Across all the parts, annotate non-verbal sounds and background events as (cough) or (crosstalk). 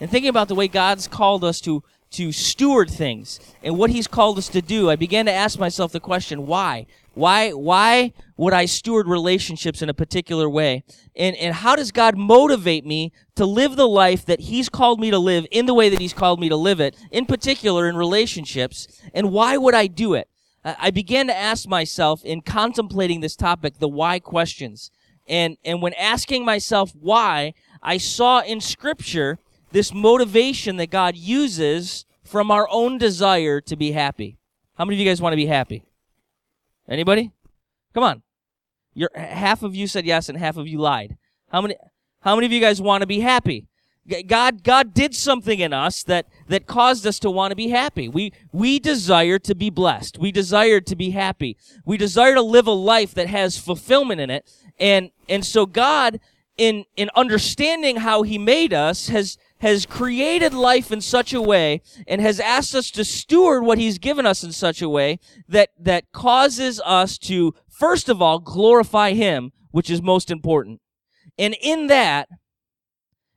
and thinking about the way God's called us to to steward things and what he's called us to do, I began to ask myself the question, why? Why why would I steward relationships in a particular way? And and how does God motivate me to live the life that he's called me to live in the way that he's called me to live it, in particular in relationships? And why would I do it? I began to ask myself in contemplating this topic the why questions. And and when asking myself why, I saw in scripture this motivation that God uses from our own desire to be happy. How many of you guys want to be happy? Anybody? Come on. You're, half of you said yes and half of you lied. How many how many of you guys want to be happy? God God did something in us that that caused us to want to be happy. We we desire to be blessed. We desire to be happy. We desire to live a life that has fulfillment in it. And and so God in in understanding how he made us has has created life in such a way and has asked us to steward what he's given us in such a way that, that causes us to, first of all, glorify him, which is most important. And in that,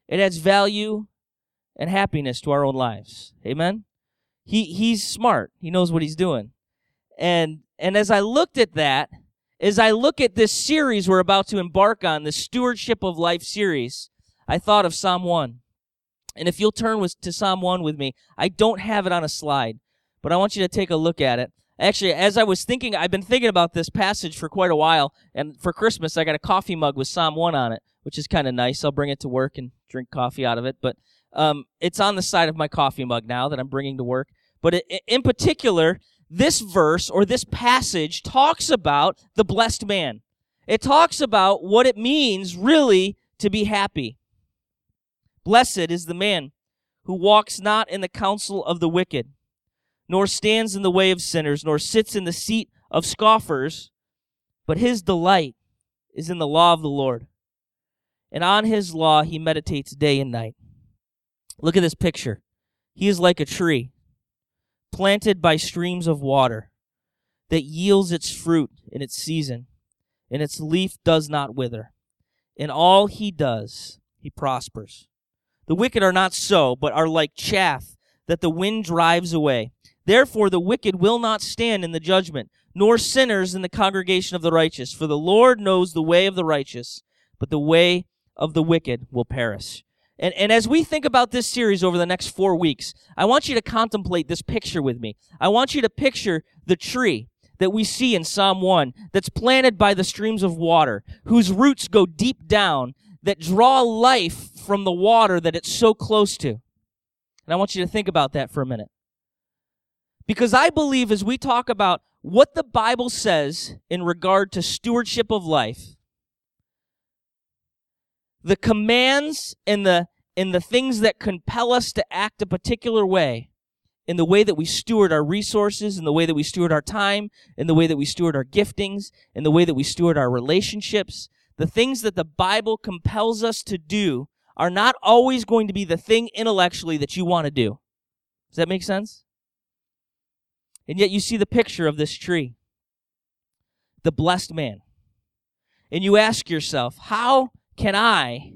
it adds value and happiness to our own lives. Amen? He, he's smart. He knows what he's doing. And, and as I looked at that, as I look at this series we're about to embark on, the Stewardship of Life series, I thought of Psalm 1. And if you'll turn with, to Psalm 1 with me, I don't have it on a slide, but I want you to take a look at it. Actually, as I was thinking, I've been thinking about this passage for quite a while, and for Christmas, I got a coffee mug with Psalm 1 on it, which is kind of nice. I'll bring it to work and drink coffee out of it, but um, it's on the side of my coffee mug now that I'm bringing to work. But it, in particular, this verse or this passage talks about the blessed man. It talks about what it means really to be happy. Blessed is the man who walks not in the counsel of the wicked, nor stands in the way of sinners, nor sits in the seat of scoffers, but his delight is in the law of the Lord. And on his law he meditates day and night. Look at this picture. He is like a tree planted by streams of water that yields its fruit in its season, and its leaf does not wither. In all he does, he prospers. The wicked are not so, but are like chaff that the wind drives away. Therefore, the wicked will not stand in the judgment, nor sinners in the congregation of the righteous. For the Lord knows the way of the righteous, but the way of the wicked will perish. And, and as we think about this series over the next four weeks, I want you to contemplate this picture with me. I want you to picture the tree that we see in Psalm 1 that's planted by the streams of water, whose roots go deep down, that draw life from the water that it's so close to. And I want you to think about that for a minute. Because I believe as we talk about what the Bible says in regard to stewardship of life, the commands and the and the things that compel us to act a particular way in the way that we steward our resources, in the way that we steward our time, in the way that we steward our giftings, in the way that we steward our relationships, the things that the Bible compels us to do are not always going to be the thing intellectually that you want to do. Does that make sense? And yet you see the picture of this tree, the blessed man. And you ask yourself, how can I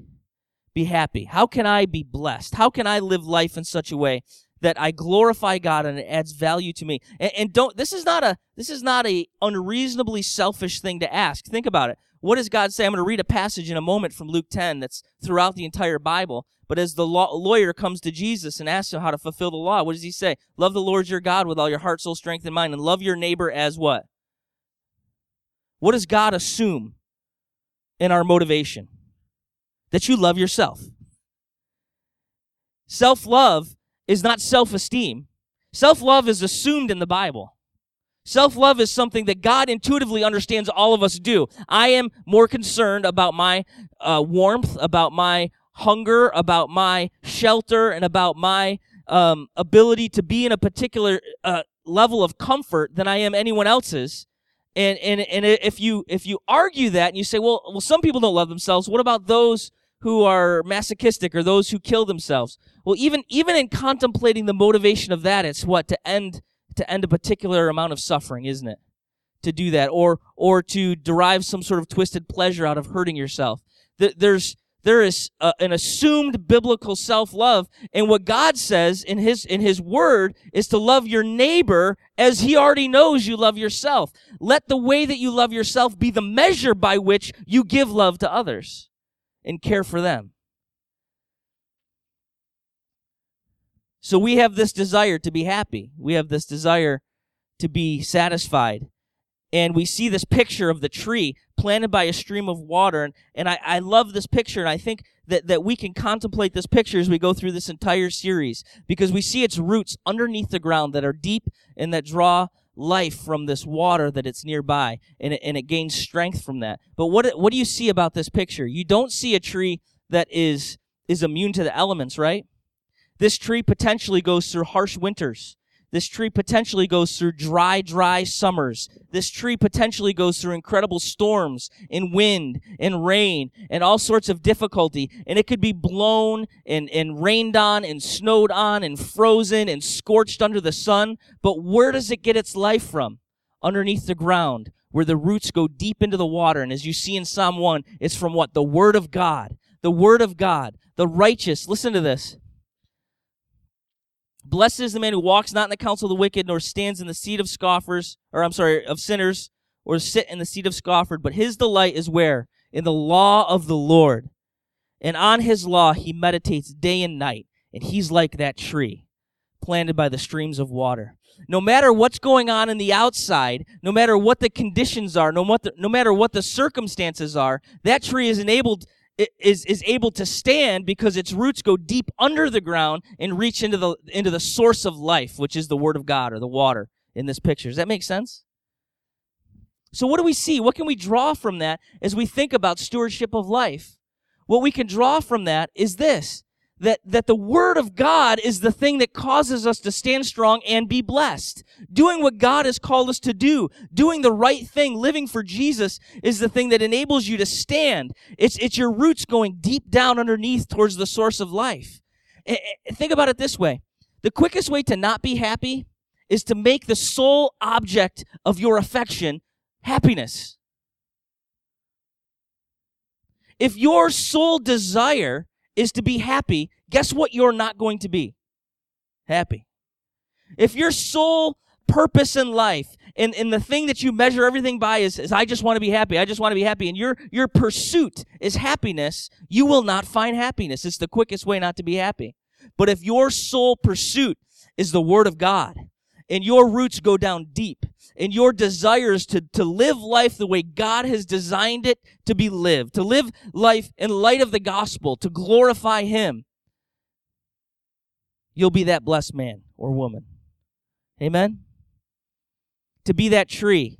be happy? How can I be blessed? How can I live life in such a way that I glorify God and it adds value to me? And, and don't this is not a this is not a unreasonably selfish thing to ask. Think about it. What does God say? I'm going to read a passage in a moment from Luke 10 that's throughout the entire Bible. But as the law, lawyer comes to Jesus and asks him how to fulfill the law, what does he say? Love the Lord your God with all your heart, soul, strength, and mind, and love your neighbor as what? What does God assume in our motivation? That you love yourself. Self love is not self esteem. Self love is assumed in the Bible. Self love is something that God intuitively understands all of us do. I am more concerned about my uh, warmth, about my hunger, about my shelter, and about my um, ability to be in a particular uh, level of comfort than I am anyone else's. And, and, and if you, if you argue that and you say, well, well, some people don't love themselves. What about those who are masochistic or those who kill themselves? Well, even, even in contemplating the motivation of that, it's what? To end to end a particular amount of suffering, isn't it? To do that, or or to derive some sort of twisted pleasure out of hurting yourself. There's there is a, an assumed biblical self-love and what god says in his in his word is to love your neighbor as he already knows you love yourself let the way that you love yourself be the measure by which you give love to others and care for them. So we have this desire to be happy. We have this desire to be satisfied. And we see this picture of the tree planted by a stream of water. And, and I, I love this picture, and I think that, that we can contemplate this picture as we go through this entire series because we see its roots underneath the ground that are deep and that draw life from this water that it's nearby, and it, and it gains strength from that. But what, what do you see about this picture? You don't see a tree that is, is immune to the elements, right? This tree potentially goes through harsh winters. This tree potentially goes through dry, dry summers. This tree potentially goes through incredible storms and wind and rain and all sorts of difficulty. And it could be blown and, and rained on and snowed on and frozen and scorched under the sun. But where does it get its life from? Underneath the ground, where the roots go deep into the water. And as you see in Psalm 1, it's from what? The Word of God. The Word of God. The righteous. Listen to this. Blessed is the man who walks not in the counsel of the wicked, nor stands in the seat of scoffers, or I'm sorry, of sinners, or sit in the seat of scoffers. But his delight is where? In the law of the Lord. And on his law he meditates day and night. And he's like that tree planted by the streams of water. No matter what's going on in the outside, no matter what the conditions are, no, the, no matter what the circumstances are, that tree is enabled is, is able to stand because its roots go deep under the ground and reach into the, into the source of life, which is the Word of God or the water in this picture. Does that make sense? So, what do we see? What can we draw from that as we think about stewardship of life? What we can draw from that is this that, that the Word of God is the thing that causes us to stand strong and be blessed. Doing what God has called us to do, doing the right thing, living for Jesus is the thing that enables you to stand. It's, it's your roots going deep down underneath towards the source of life. Eh, eh, think about it this way. The quickest way to not be happy is to make the sole object of your affection happiness. If your sole desire is to be happy, guess what you're not going to be? Happy. If your sole purpose in life and, and the thing that you measure everything by is, is I just want to be happy, I just want to be happy, and your, your pursuit is happiness, you will not find happiness. It's the quickest way not to be happy. But if your sole pursuit is the Word of God, and your roots go down deep, and your desires to, to live life the way God has designed it to be lived, to live life in light of the gospel, to glorify Him, you'll be that blessed man or woman. Amen? To be that tree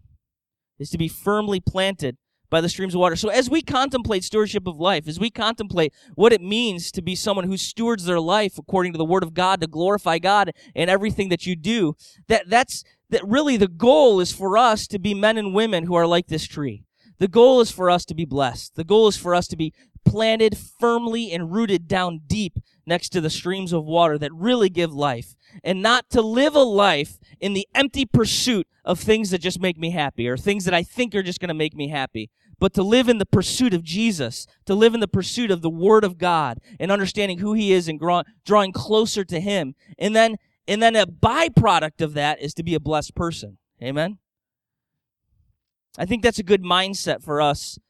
is to be firmly planted by the streams of water. So as we contemplate stewardship of life, as we contemplate what it means to be someone who stewards their life according to the word of God to glorify God in everything that you do, that that's that really the goal is for us to be men and women who are like this tree. The goal is for us to be blessed. The goal is for us to be planted firmly and rooted down deep next to the streams of water that really give life and not to live a life in the empty pursuit of things that just make me happy or things that I think are just going to make me happy, but to live in the pursuit of Jesus, to live in the pursuit of the Word of God and understanding who He is and drawing closer to Him. And then and then a byproduct of that is to be a blessed person. Amen? I think that's a good mindset for us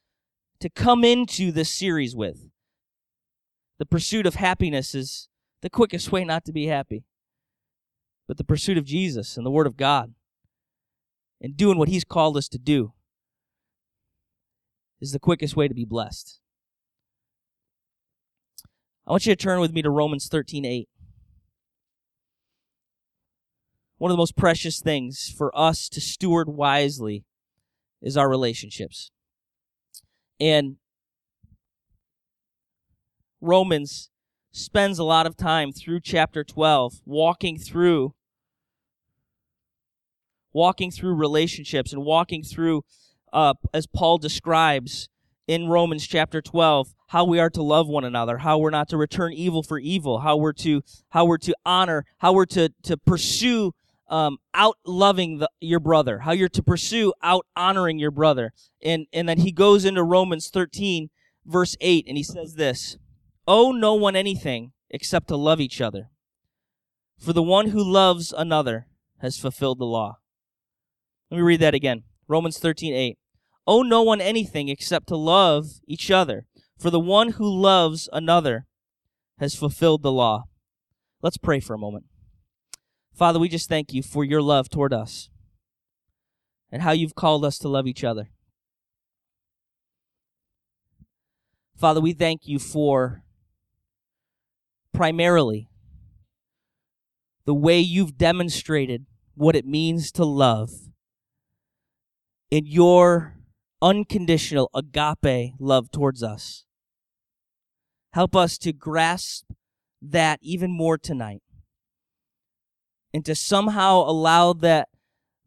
to come into this series with. The pursuit of happiness is the quickest way not to be happy. But the pursuit of Jesus and the Word of God and doing what He's called us to do is the quickest way to be blessed. I want you to turn with me to Romans 13 8. one of the most precious things for us to steward wisely is our relationships. And Romans spends a lot of time through chapter 12 walking through walking through relationships and walking through uh, as Paul describes in Romans chapter 12 how we are to love one another, how we're not to return evil for evil, how we're to how we're to honor, how we're to to pursue um, out loving the, your brother, how you're to pursue out honoring your brother. And, and then he goes into Romans 13, verse 8, and he says this Owe no one anything except to love each other. For the one who loves another has fulfilled the law. Let me read that again. Romans 13, 8. Owe no one anything except to love each other. For the one who loves another has fulfilled the law. Let's pray for a moment. Father, we just thank you for your love toward us and how you've called us to love each other. Father, we thank you for primarily the way you've demonstrated what it means to love in your unconditional agape love towards us. Help us to grasp that even more tonight and to somehow allow that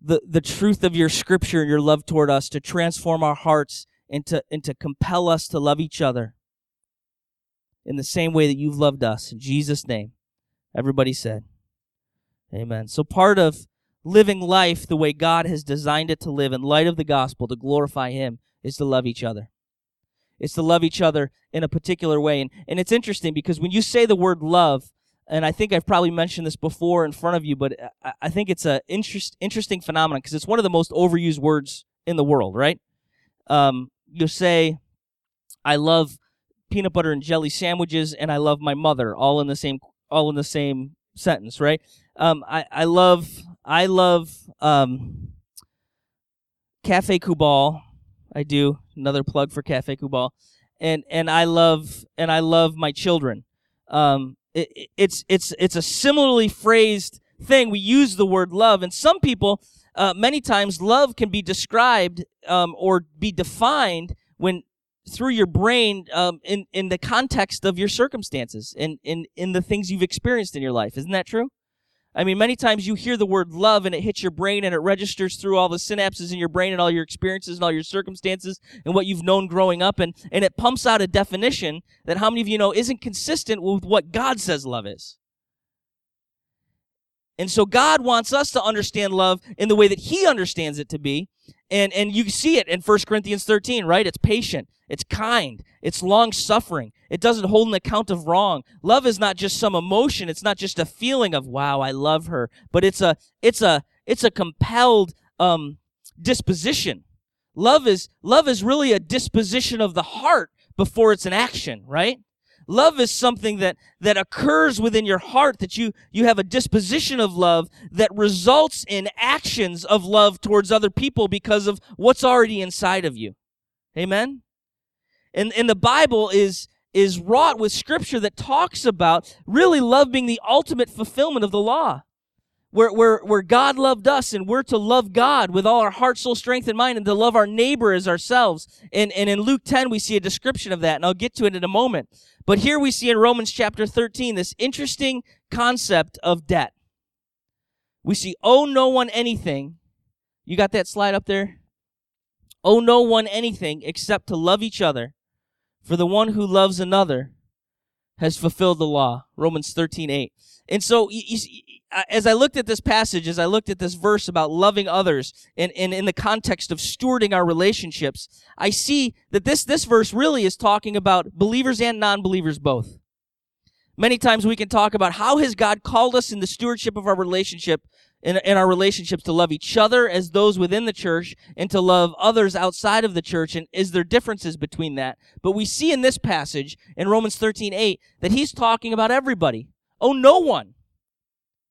the, the truth of your scripture and your love toward us to transform our hearts and to, and to compel us to love each other in the same way that you've loved us. In Jesus' name, everybody said, Amen. So, part of living life the way God has designed it to live in light of the gospel to glorify Him is to love each other. It's to love each other in a particular way. And, and it's interesting because when you say the word love, and I think I've probably mentioned this before in front of you, but I, think it's an interest, interesting phenomenon because it's one of the most overused words in the world, right? Um, you say, I love peanut butter and jelly sandwiches, and I love my mother, all in the same, all in the same sentence, right? Um, I, I love, I love um, Cafe Kubal. I do another plug for Cafe Kubal, and and I love and I love my children. Um, it, it's it's it's a similarly phrased thing. We use the word love, and some people, uh, many times, love can be described um, or be defined when through your brain um, in in the context of your circumstances and in in the things you've experienced in your life. Isn't that true? I mean, many times you hear the word love and it hits your brain and it registers through all the synapses in your brain and all your experiences and all your circumstances and what you've known growing up and, and it pumps out a definition that how many of you know isn't consistent with what God says love is. And so God wants us to understand love in the way that he understands it to be. And, and you see it in 1 Corinthians 13, right? It's patient. It's kind. It's long suffering. It doesn't hold an account of wrong. Love is not just some emotion. It's not just a feeling of, wow, I love her, but it's a, it's a, it's a compelled, um, disposition. Love is, love is really a disposition of the heart before it's an action, right? Love is something that, that occurs within your heart that you, you have a disposition of love that results in actions of love towards other people because of what's already inside of you. Amen? And, and the Bible is, is wrought with scripture that talks about really love being the ultimate fulfillment of the law where, where, where God loved us and we're to love God with all our heart, soul, strength, and mind and to love our neighbor as ourselves. And, and in Luke 10, we see a description of that, and I'll get to it in a moment. But here we see in Romans chapter 13 this interesting concept of debt. We see, owe no one anything. You got that slide up there? Owe no one anything except to love each other. For the one who loves another has fulfilled the law. Romans 13, 8. And so as I looked at this passage, as I looked at this verse about loving others and, and in the context of stewarding our relationships, I see that this, this verse really is talking about believers and non-believers both. Many times we can talk about how has God called us in the stewardship of our relationship, in, in our relationships to love each other as those within the church and to love others outside of the church. And is there differences between that? But we see in this passage in Romans 13, 8, that he's talking about everybody. Oh, no one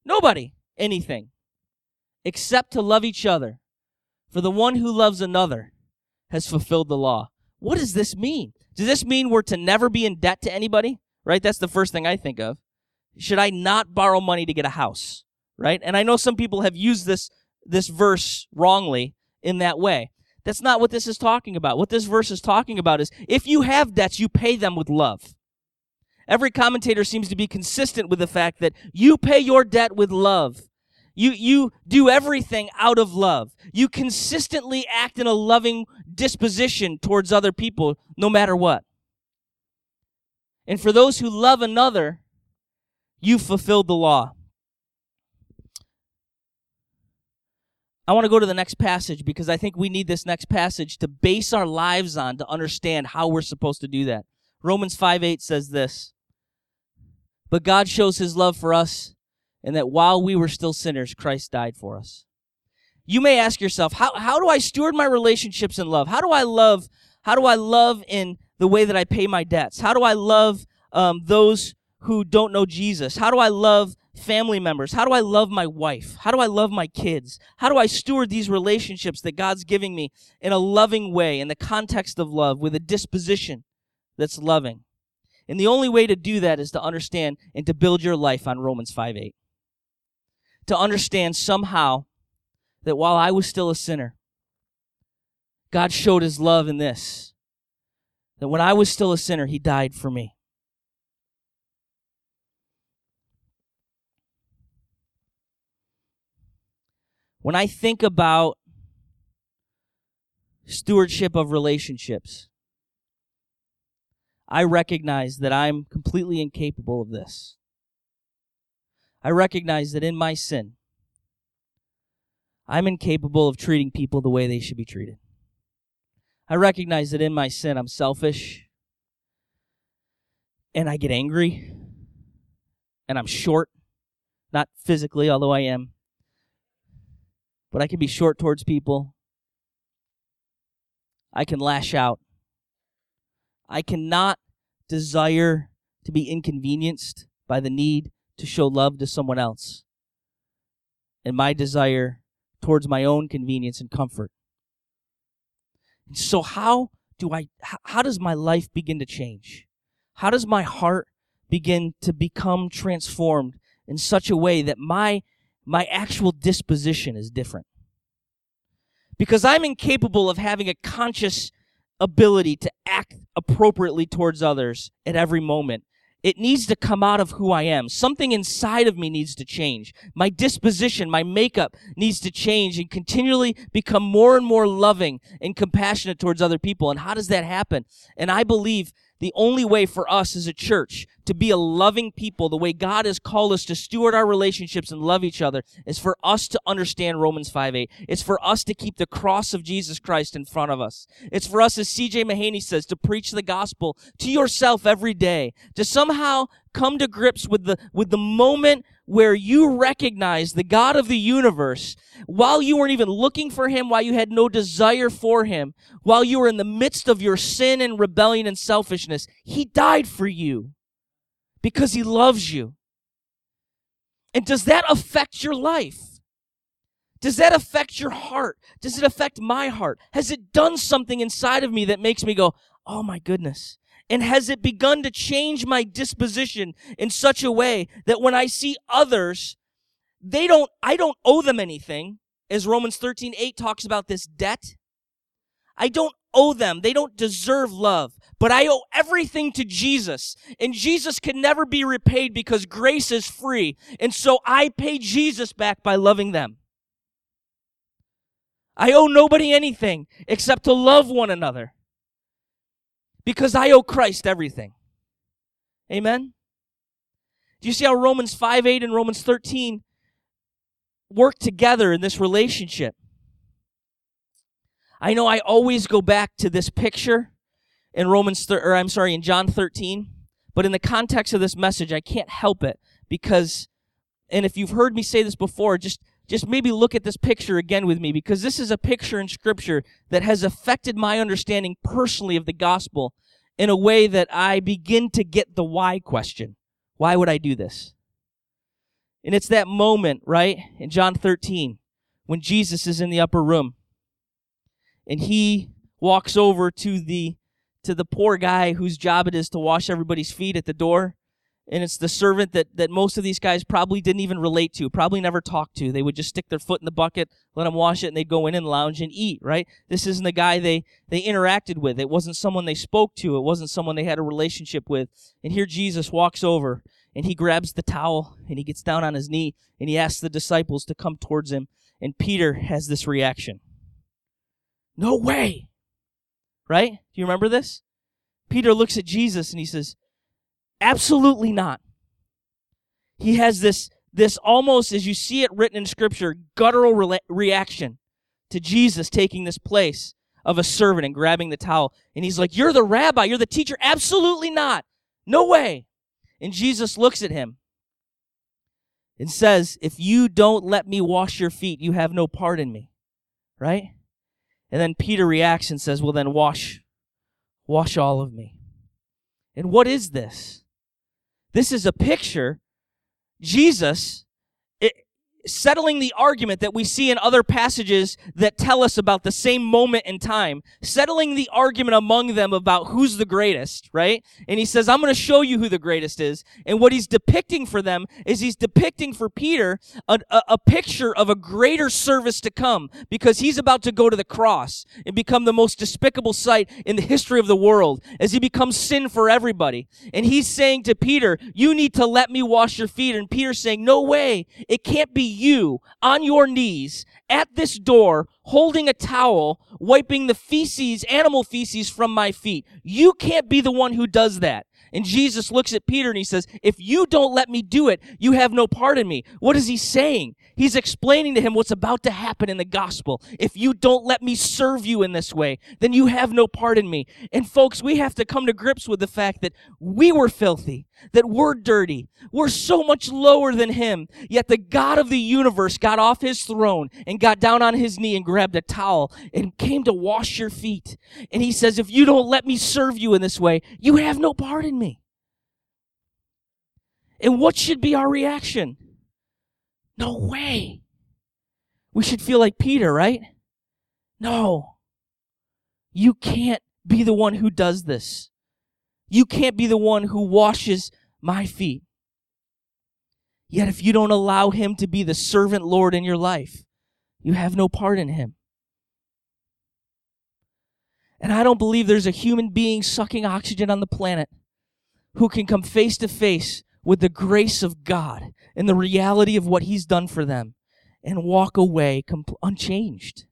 Nobody anything except to love each other. For the one who loves another has fulfilled the law. What does this mean? Does this mean we're to never be in debt to anybody? Right? That's the first thing I think of. Should I not borrow money to get a house? Right? And I know some people have used this this verse wrongly in that way. That's not what this is talking about. What this verse is talking about is if you have debts, you pay them with love. Every commentator seems to be consistent with the fact that you pay your debt with love. You, you do everything out of love. You consistently act in a loving disposition towards other people, no matter what. And for those who love another, you fulfilled the law. I want to go to the next passage because I think we need this next passage to base our lives on to understand how we're supposed to do that. Romans 5 8 says this But God shows his love for us, and that while we were still sinners, Christ died for us. You may ask yourself, how, how do I steward my relationships in love? How do I love? How do I love in the way that I pay my debts? How do I love um, those who don't know Jesus? How do I love family members? How do I love my wife? How do I love my kids? How do I steward these relationships that God's giving me in a loving way, in the context of love, with a disposition that's loving? And the only way to do that is to understand and to build your life on Romans 5 8. To understand somehow that while I was still a sinner, God showed his love in this. That when I was still a sinner, he died for me. When I think about stewardship of relationships, I recognize that I'm completely incapable of this. I recognize that in my sin, I'm incapable of treating people the way they should be treated. I recognize that in my sin, I'm selfish and I get angry and I'm short, not physically, although I am, but I can be short towards people. I can lash out. I cannot desire to be inconvenienced by the need to show love to someone else and my desire towards my own convenience and comfort. So how do I how does my life begin to change? How does my heart begin to become transformed in such a way that my my actual disposition is different. Because I'm incapable of having a conscious ability to act appropriately towards others at every moment. It needs to come out of who I am. Something inside of me needs to change. My disposition, my makeup needs to change and continually become more and more loving and compassionate towards other people. And how does that happen? And I believe the only way for us as a church to be a loving people, the way God has called us to steward our relationships and love each other, is for us to understand Romans 5 8. It's for us to keep the cross of Jesus Christ in front of us. It's for us, as CJ Mahaney says, to preach the gospel to yourself every day, to somehow come to grips with the, with the moment where you recognize the God of the universe while you weren't even looking for him, while you had no desire for him, while you were in the midst of your sin and rebellion and selfishness. He died for you because he loves you. And does that affect your life? Does that affect your heart? Does it affect my heart? Has it done something inside of me that makes me go, oh my goodness, and has it begun to change my disposition in such a way that when I see others, they don't, I don't owe them anything, as Romans 13, 8 talks about this debt. I don't owe them. They don't deserve love, but I owe everything to Jesus. And Jesus can never be repaid because grace is free. And so I pay Jesus back by loving them. I owe nobody anything except to love one another because I owe Christ everything. Amen? Do you see how Romans 5 8 and Romans 13 work together in this relationship? I know I always go back to this picture in Romans, thir- or I'm sorry, in John 13, but in the context of this message, I can't help it because, and if you've heard me say this before, just just maybe look at this picture again with me because this is a picture in scripture that has affected my understanding personally of the gospel in a way that I begin to get the why question. Why would I do this? And it's that moment, right, in John 13, when Jesus is in the upper room and he walks over to the to the poor guy whose job it is to wash everybody's feet at the door and it's the servant that, that most of these guys probably didn't even relate to, probably never talked to. They would just stick their foot in the bucket, let him wash it, and they'd go in and lounge and eat, right? This isn't the guy they, they interacted with. It wasn't someone they spoke to. It wasn't someone they had a relationship with. And here Jesus walks over and he grabs the towel and he gets down on his knee and he asks the disciples to come towards him. And Peter has this reaction. No way! Right? Do you remember this? Peter looks at Jesus and he says, Absolutely not. He has this, this almost, as you see it written in Scripture, guttural re- reaction to Jesus taking this place of a servant and grabbing the towel. And he's like, You're the rabbi, you're the teacher. Absolutely not. No way. And Jesus looks at him and says, If you don't let me wash your feet, you have no part in me. Right? And then Peter reacts and says, Well, then wash, wash all of me. And what is this? This is a picture. Jesus settling the argument that we see in other passages that tell us about the same moment in time, settling the argument among them about who's the greatest, right? And he says, I'm going to show you who the greatest is. And what he's depicting for them is he's depicting for Peter a, a, a picture of a greater service to come because he's about to go to the cross and become the most despicable sight in the history of the world as he becomes sin for everybody. And he's saying to Peter, you need to let me wash your feet. And Peter's saying, no way. It can't be you on your knees at this door holding a towel, wiping the feces, animal feces from my feet. You can't be the one who does that. And Jesus looks at Peter and he says, If you don't let me do it, you have no part in me. What is he saying? He's explaining to him what's about to happen in the gospel. If you don't let me serve you in this way, then you have no part in me. And folks, we have to come to grips with the fact that we were filthy, that we're dirty. We're so much lower than him. Yet the God of the universe got off his throne and got down on his knee and grabbed a towel and came to wash your feet. And he says, if you don't let me serve you in this way, you have no part in me. And what should be our reaction? No way. We should feel like Peter, right? No. You can't be the one who does this. You can't be the one who washes my feet. Yet if you don't allow him to be the servant Lord in your life, you have no part in him. And I don't believe there's a human being sucking oxygen on the planet who can come face to face with the grace of God and the reality of what He's done for them and walk away compl- unchanged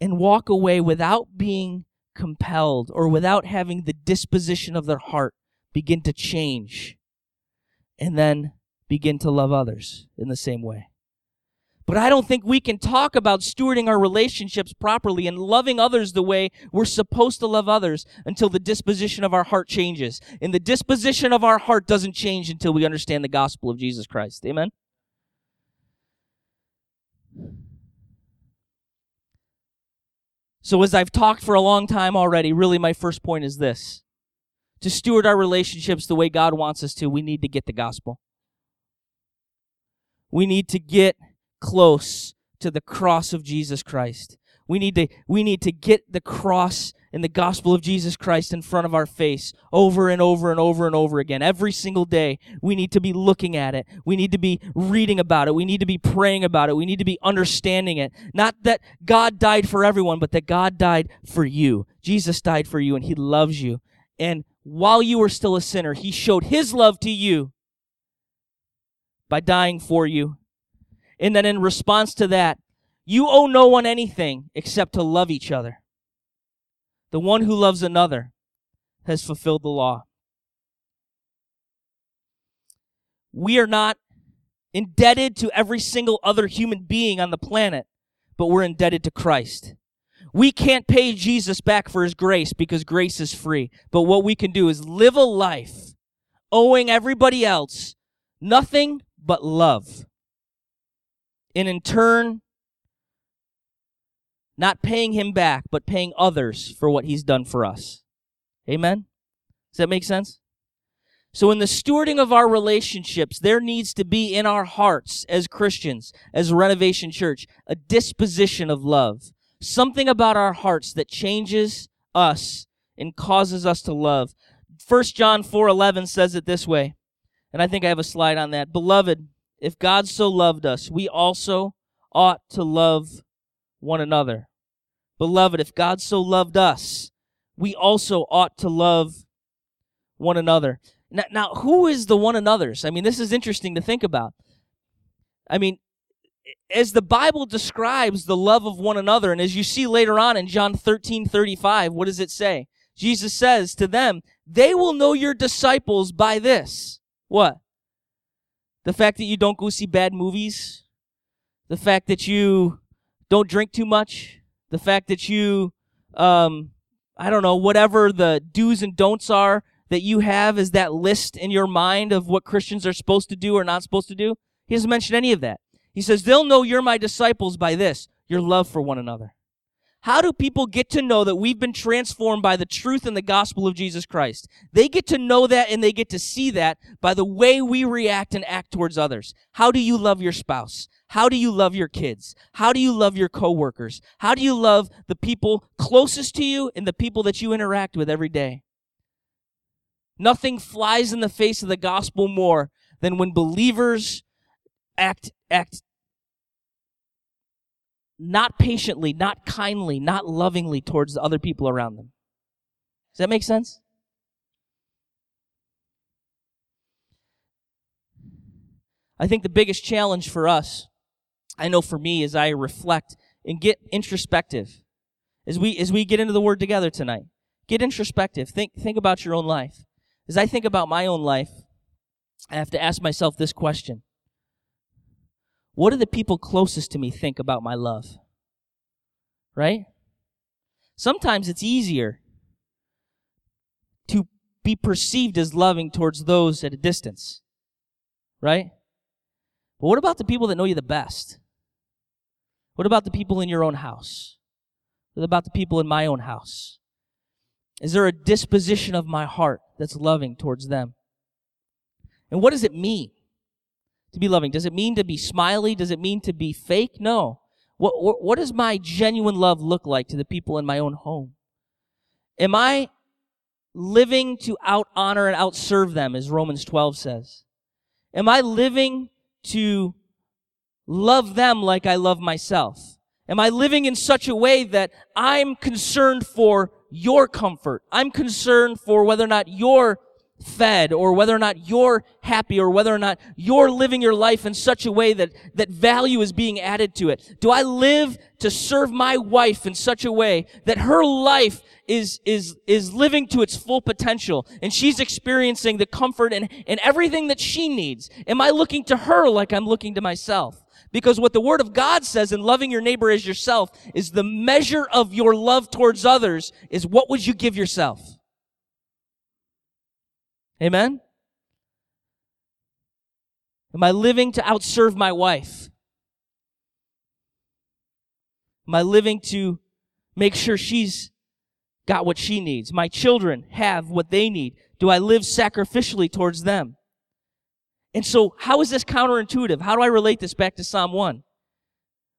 and walk away without being compelled or without having the disposition of their heart begin to change and then begin to love others in the same way. But I don't think we can talk about stewarding our relationships properly and loving others the way we're supposed to love others until the disposition of our heart changes. And the disposition of our heart doesn't change until we understand the gospel of Jesus Christ. Amen? So, as I've talked for a long time already, really my first point is this. To steward our relationships the way God wants us to, we need to get the gospel. We need to get close to the cross of Jesus Christ. We need to we need to get the cross and the gospel of Jesus Christ in front of our face over and over and over and over again. Every single day, we need to be looking at it. We need to be reading about it. We need to be praying about it. We need to be understanding it. Not that God died for everyone, but that God died for you. Jesus died for you and he loves you. And while you were still a sinner, he showed his love to you by dying for you and then in response to that, you owe no one anything except to love each other. The one who loves another has fulfilled the law. We are not indebted to every single other human being on the planet, but we're indebted to Christ. We can't pay Jesus back for his grace because grace is free. But what we can do is live a life owing everybody else nothing but love and in turn, not paying him back, but paying others for what he's done for us. Amen? Does that make sense? So, in the stewarding of our relationships, there needs to be in our hearts as Christians, as Renovation Church, a disposition of love. Something about our hearts that changes us and causes us to love. 1 John 4:11 says it this way. And I think I have a slide on that. Beloved, if God so loved us, we also ought to love one another. Beloved, if God so loved us, we also ought to love one another. Now, now, who is the one another's? I mean, this is interesting to think about. I mean, as the Bible describes the love of one another, and as you see later on in John 13 35, what does it say? Jesus says to them, They will know your disciples by this. What? The fact that you don't go see bad movies? The fact that you don't drink too much? The fact that you, um, I don't know, whatever the do's and don'ts are that you have is that list in your mind of what Christians are supposed to do or not supposed to do? He doesn't mention any of that. He says, They'll know you're my disciples by this, your love for one another. How do people get to know that we've been transformed by the truth and the gospel of Jesus Christ? They get to know that and they get to see that by the way we react and act towards others. How do you love your spouse? How do you love your kids? How do you love your coworkers? How do you love the people closest to you and the people that you interact with every day? Nothing flies in the face of the gospel more than when believers act act not patiently, not kindly, not lovingly towards the other people around them. Does that make sense? I think the biggest challenge for us, I know for me as I reflect and get introspective, as we as we get into the word together tonight. Get introspective. Think think about your own life. As I think about my own life, I have to ask myself this question. What do the people closest to me think about my love? Right? Sometimes it's easier to be perceived as loving towards those at a distance. Right? But what about the people that know you the best? What about the people in your own house? What about the people in my own house? Is there a disposition of my heart that's loving towards them? And what does it mean? To be loving? Does it mean to be smiley? Does it mean to be fake? No. What, what, what does my genuine love look like to the people in my own home? Am I living to out honor and out serve them, as Romans 12 says? Am I living to love them like I love myself? Am I living in such a way that I'm concerned for your comfort? I'm concerned for whether or not you're fed or whether or not you're happy or whether or not you're living your life in such a way that, that value is being added to it? Do I live to serve my wife in such a way that her life is, is, is living to its full potential and she's experiencing the comfort and, and everything that she needs? Am I looking to her like I'm looking to myself? Because what the Word of God says in loving your neighbor as yourself is the measure of your love towards others is what would you give yourself? Amen? Am I living to outserve my wife? Am I living to make sure she's got what she needs? My children have what they need. Do I live sacrificially towards them? And so, how is this counterintuitive? How do I relate this back to Psalm 1?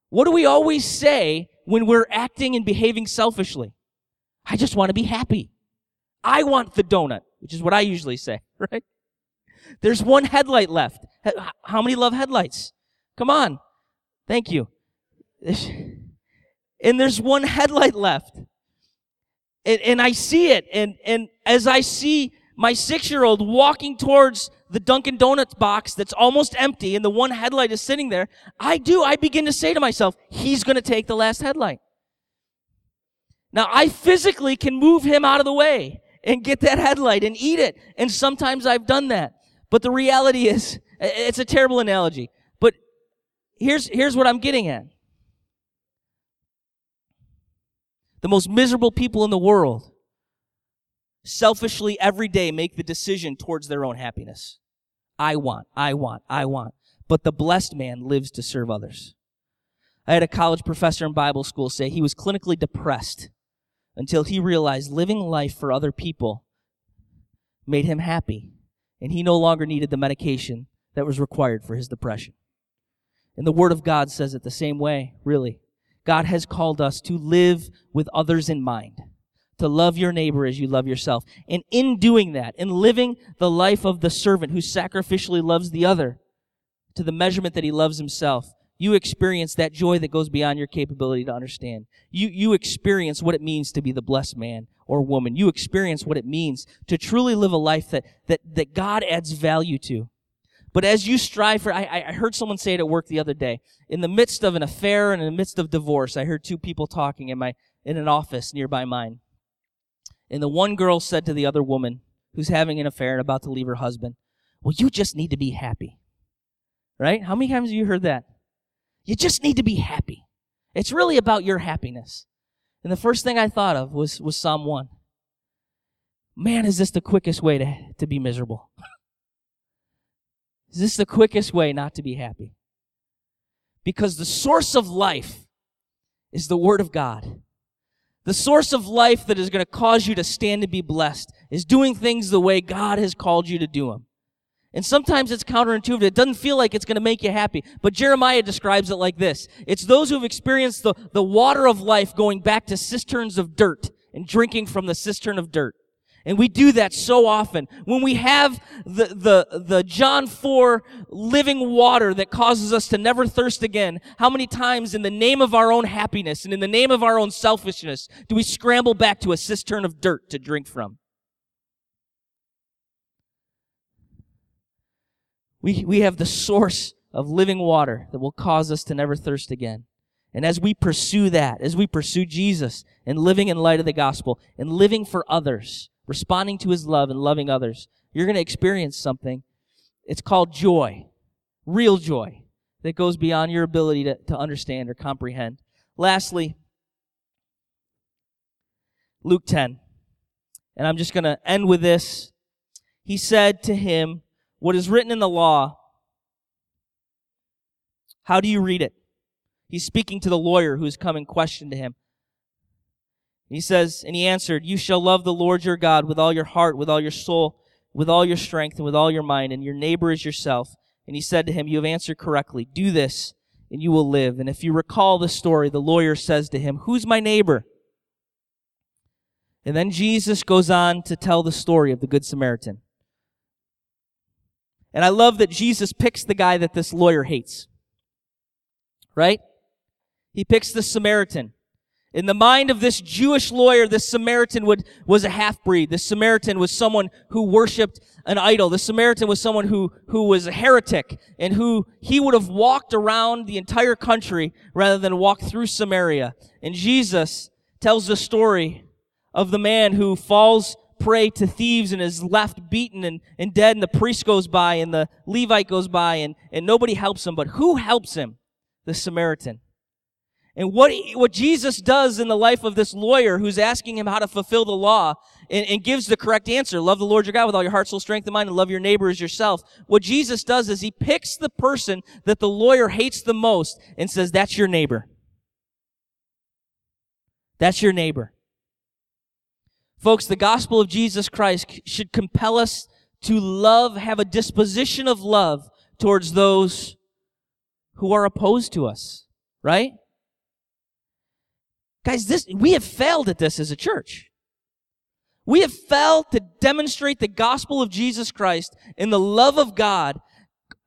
What do we always say when we're acting and behaving selfishly? I just want to be happy. I want the donut which is what I usually say, (laughs) right? There's one headlight left. How many love headlights? Come on. Thank you. (laughs) And there's one headlight left. And, and I see it. And, and as I see my six year old walking towards the Dunkin' Donuts box that's almost empty and the one headlight is sitting there, I do. I begin to say to myself, he's going to take the last headlight. Now, I physically can move him out of the way and get that headlight and eat it. And sometimes I've done that. But the reality is, it's a terrible analogy. But here's, here's what I'm getting at. The most miserable people in the world selfishly every day make the decision towards their own happiness. I want, I want, I want. But the blessed man lives to serve others. I had a college professor in Bible school say he was clinically depressed until he realized living life for other people made him happy, and he no longer needed the medication that was required for his depression. And the Word of God says it the same way, really. God has called us to live with others in mind, to love your neighbor as you love yourself. And in doing that, in living the life of the servant who sacrificially loves the other to the measurement that he loves himself, you experience that joy that goes beyond your capability to understand. You, you experience what it means to be the blessed man or woman. You experience what it means to truly live a life that, that, that God adds value to. But as you strive for, I, I heard someone say it at work the other day. In the midst of an affair and in the midst of divorce, I heard two people talking in my, in an office nearby mine. And the one girl said to the other woman who's having an affair and about to leave her husband, well, you just need to be happy. Right? How many times have you heard that? You just need to be happy. It's really about your happiness. And the first thing I thought of was, was Psalm 1. Man, is this the quickest way to, to be miserable? (laughs) is this the quickest way not to be happy? Because the source of life is the Word of God. The source of life that is going to cause you to stand and be blessed is doing things the way God has called you to do them. And sometimes it's counterintuitive. It doesn't feel like it's going to make you happy. But Jeremiah describes it like this. It's those who have experienced the, the water of life going back to cisterns of dirt and drinking from the cistern of dirt. And we do that so often. When we have the, the, the John 4 living water that causes us to never thirst again, how many times in the name of our own happiness and in the name of our own selfishness do we scramble back to a cistern of dirt to drink from? We, we have the source of living water that will cause us to never thirst again. And as we pursue that, as we pursue Jesus and living in light of the gospel and living for others, responding to his love and loving others, you're going to experience something. It's called joy, real joy that goes beyond your ability to, to understand or comprehend. Lastly, Luke 10. And I'm just going to end with this. He said to him, what is written in the law, how do you read it? He's speaking to the lawyer who's come and questioned to him. He says, and he answered, You shall love the Lord your God with all your heart, with all your soul, with all your strength, and with all your mind, and your neighbor is yourself. And he said to him, You have answered correctly. Do this, and you will live. And if you recall the story, the lawyer says to him, Who's my neighbor? And then Jesus goes on to tell the story of the Good Samaritan. And I love that Jesus picks the guy that this lawyer hates. Right? He picks the Samaritan. In the mind of this Jewish lawyer, this Samaritan would, was a half-breed. This Samaritan was someone who worshiped an idol. The Samaritan was someone who, who was a heretic and who he would have walked around the entire country rather than walk through Samaria. And Jesus tells the story of the man who falls prey to thieves and is left beaten and, and dead and the priest goes by and the Levite goes by and, and nobody helps him. But who helps him? The Samaritan. And what, what Jesus does in the life of this lawyer who's asking him how to fulfill the law and, and gives the correct answer, love the Lord your God with all your heart, soul, strength, and mind, and love your neighbor as yourself. What Jesus does is he picks the person that the lawyer hates the most and says, that's your neighbor. That's your neighbor. Folks, the gospel of Jesus Christ should compel us to love, have a disposition of love towards those who are opposed to us, right? Guys, this, we have failed at this as a church. We have failed to demonstrate the gospel of Jesus Christ and the love of God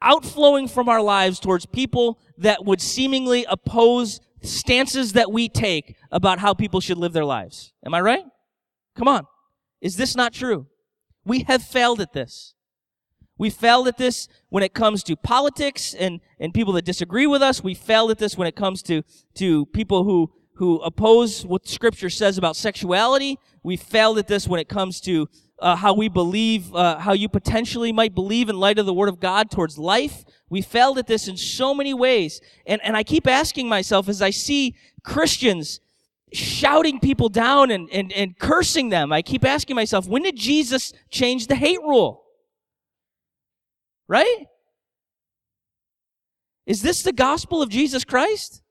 outflowing from our lives towards people that would seemingly oppose stances that we take about how people should live their lives. Am I right? Come on. Is this not true? We have failed at this. We failed at this when it comes to politics and, and people that disagree with us. We failed at this when it comes to, to people who, who oppose what scripture says about sexuality. We failed at this when it comes to uh, how we believe, uh, how you potentially might believe in light of the Word of God towards life. We failed at this in so many ways. And, and I keep asking myself as I see Christians shouting people down and, and, and cursing them. I keep asking myself, when did Jesus change the hate rule? Right? Is this the gospel of Jesus Christ?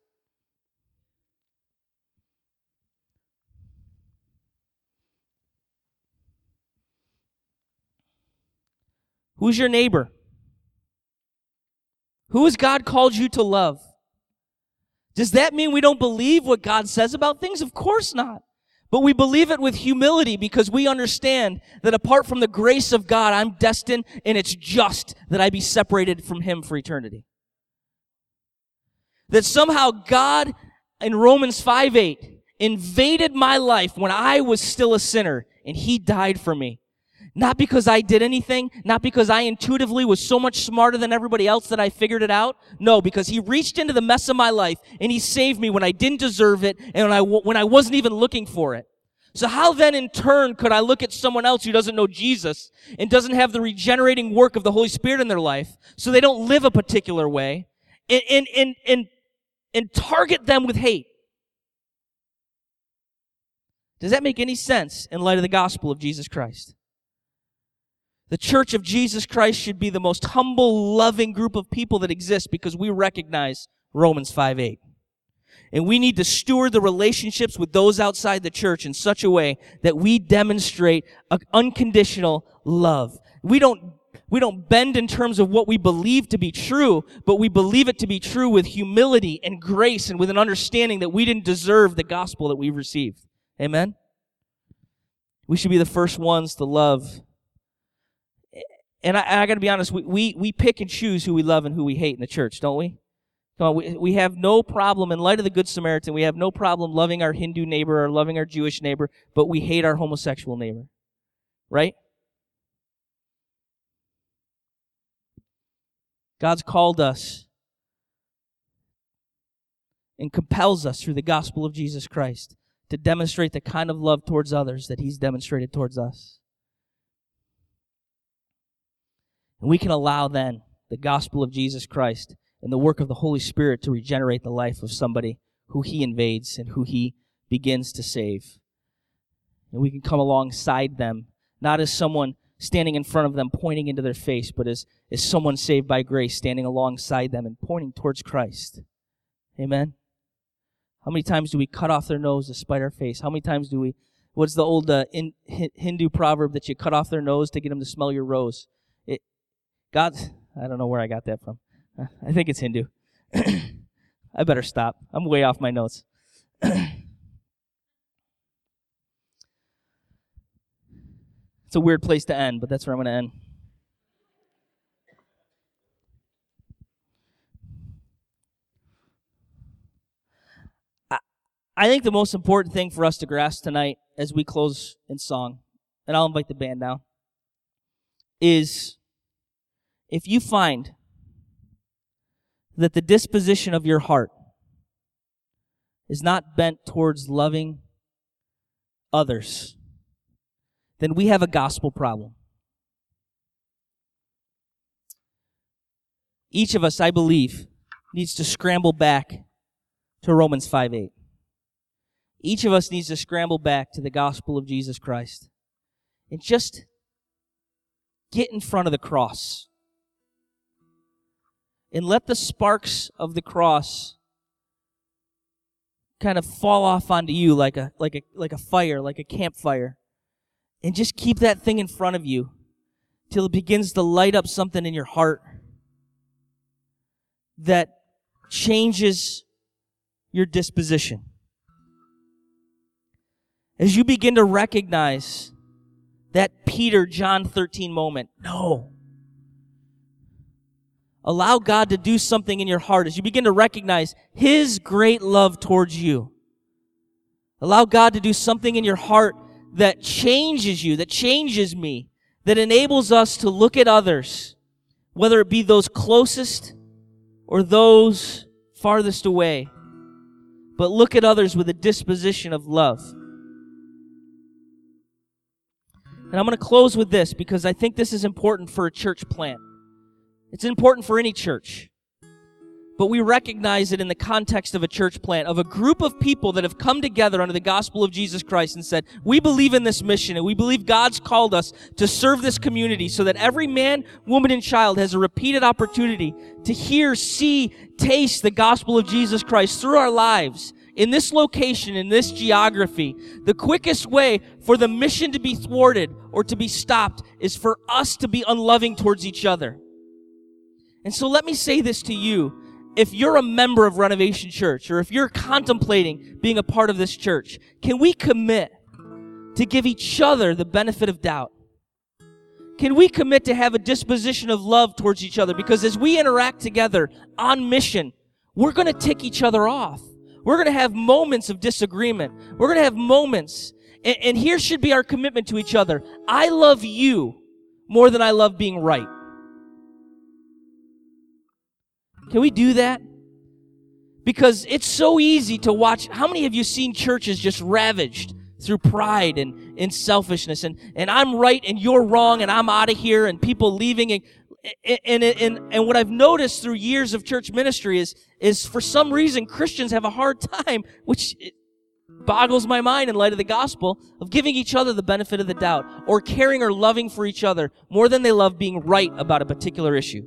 Who's your neighbor? Who has God called you to love? Does that mean we don't believe what God says about things? Of course not. But we believe it with humility because we understand that apart from the grace of God, I'm destined and it's just that I be separated from Him for eternity. That somehow God in Romans 5 8 invaded my life when I was still a sinner and He died for me. Not because I did anything, not because I intuitively was so much smarter than everybody else that I figured it out. No, because he reached into the mess of my life and he saved me when I didn't deserve it and when I, when I wasn't even looking for it. So how then in turn could I look at someone else who doesn't know Jesus and doesn't have the regenerating work of the Holy Spirit in their life so they don't live a particular way and, and, and, and, and target them with hate? Does that make any sense in light of the gospel of Jesus Christ? The church of Jesus Christ should be the most humble, loving group of people that exists because we recognize Romans 5 8. And we need to steward the relationships with those outside the church in such a way that we demonstrate unconditional love. We don't, we don't bend in terms of what we believe to be true, but we believe it to be true with humility and grace and with an understanding that we didn't deserve the gospel that we've received. Amen? We should be the first ones to love. And I, I got to be honest, we, we, we pick and choose who we love and who we hate in the church, don't we? Come on, we, we have no problem, in light of the Good Samaritan, we have no problem loving our Hindu neighbor or loving our Jewish neighbor, but we hate our homosexual neighbor. Right? God's called us and compels us through the gospel of Jesus Christ to demonstrate the kind of love towards others that He's demonstrated towards us. And we can allow then the gospel of Jesus Christ and the work of the Holy Spirit to regenerate the life of somebody who He invades and who He begins to save. And we can come alongside them, not as someone standing in front of them pointing into their face, but as, as someone saved by grace standing alongside them and pointing towards Christ. Amen. How many times do we cut off their nose to spite our face? How many times do we, what's the old uh, in, Hindu proverb that you cut off their nose to get them to smell your rose? It, God, I don't know where I got that from. (laughs) I think it's Hindu. (coughs) I better stop. I'm way off my notes. (coughs) it's a weird place to end, but that's where I'm going to end. I think the most important thing for us to grasp tonight as we close in song, and I'll invite the band now, is if you find that the disposition of your heart is not bent towards loving others, then we have a gospel problem. Each of us, I believe, needs to scramble back to Romans 5 8. Each of us needs to scramble back to the gospel of Jesus Christ and just get in front of the cross. And let the sparks of the cross kind of fall off onto you like a like a like a fire, like a campfire. And just keep that thing in front of you till it begins to light up something in your heart that changes your disposition as you begin to recognize that Peter, John 13 moment, no. Allow God to do something in your heart as you begin to recognize His great love towards you. Allow God to do something in your heart that changes you, that changes me, that enables us to look at others, whether it be those closest or those farthest away, but look at others with a disposition of love. And I'm going to close with this because I think this is important for a church plant. It's important for any church. But we recognize it in the context of a church plant, of a group of people that have come together under the gospel of Jesus Christ and said, We believe in this mission and we believe God's called us to serve this community so that every man, woman, and child has a repeated opportunity to hear, see, taste the gospel of Jesus Christ through our lives in this location, in this geography, the quickest way for the mission to be thwarted or to be stopped is for us to be unloving towards each other. And so let me say this to you. If you're a member of Renovation Church or if you're contemplating being a part of this church, can we commit to give each other the benefit of doubt? Can we commit to have a disposition of love towards each other? Because as we interact together on mission, we're going to tick each other off. We're going to have moments of disagreement. We're going to have moments. And, and here should be our commitment to each other. I love you more than I love being right. Can we do that? Because it's so easy to watch. How many of you seen churches just ravaged through pride and, and selfishness and, and I'm right and you're wrong and I'm out of here and people leaving and, and, and, and what I've noticed through years of church ministry is, is for some reason Christians have a hard time, which boggles my mind in light of the gospel, of giving each other the benefit of the doubt or caring or loving for each other more than they love being right about a particular issue.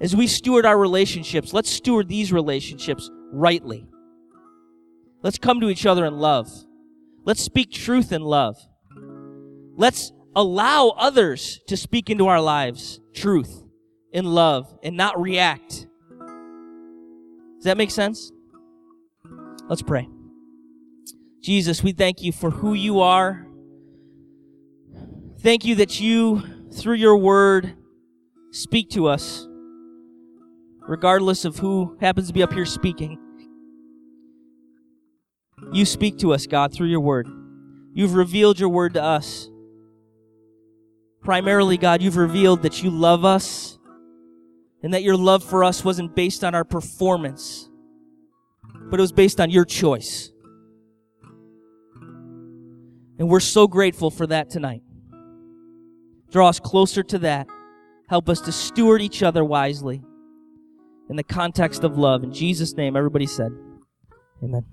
As we steward our relationships, let's steward these relationships rightly. Let's come to each other in love. Let's speak truth in love. Let's allow others to speak into our lives truth in love and not react. Does that make sense? Let's pray. Jesus, we thank you for who you are. Thank you that you, through your word, speak to us, regardless of who happens to be up here speaking. You speak to us, God, through your word. You've revealed your word to us. Primarily, God, you've revealed that you love us and that your love for us wasn't based on our performance, but it was based on your choice. And we're so grateful for that tonight. Draw us closer to that. Help us to steward each other wisely in the context of love. In Jesus' name, everybody said, Amen.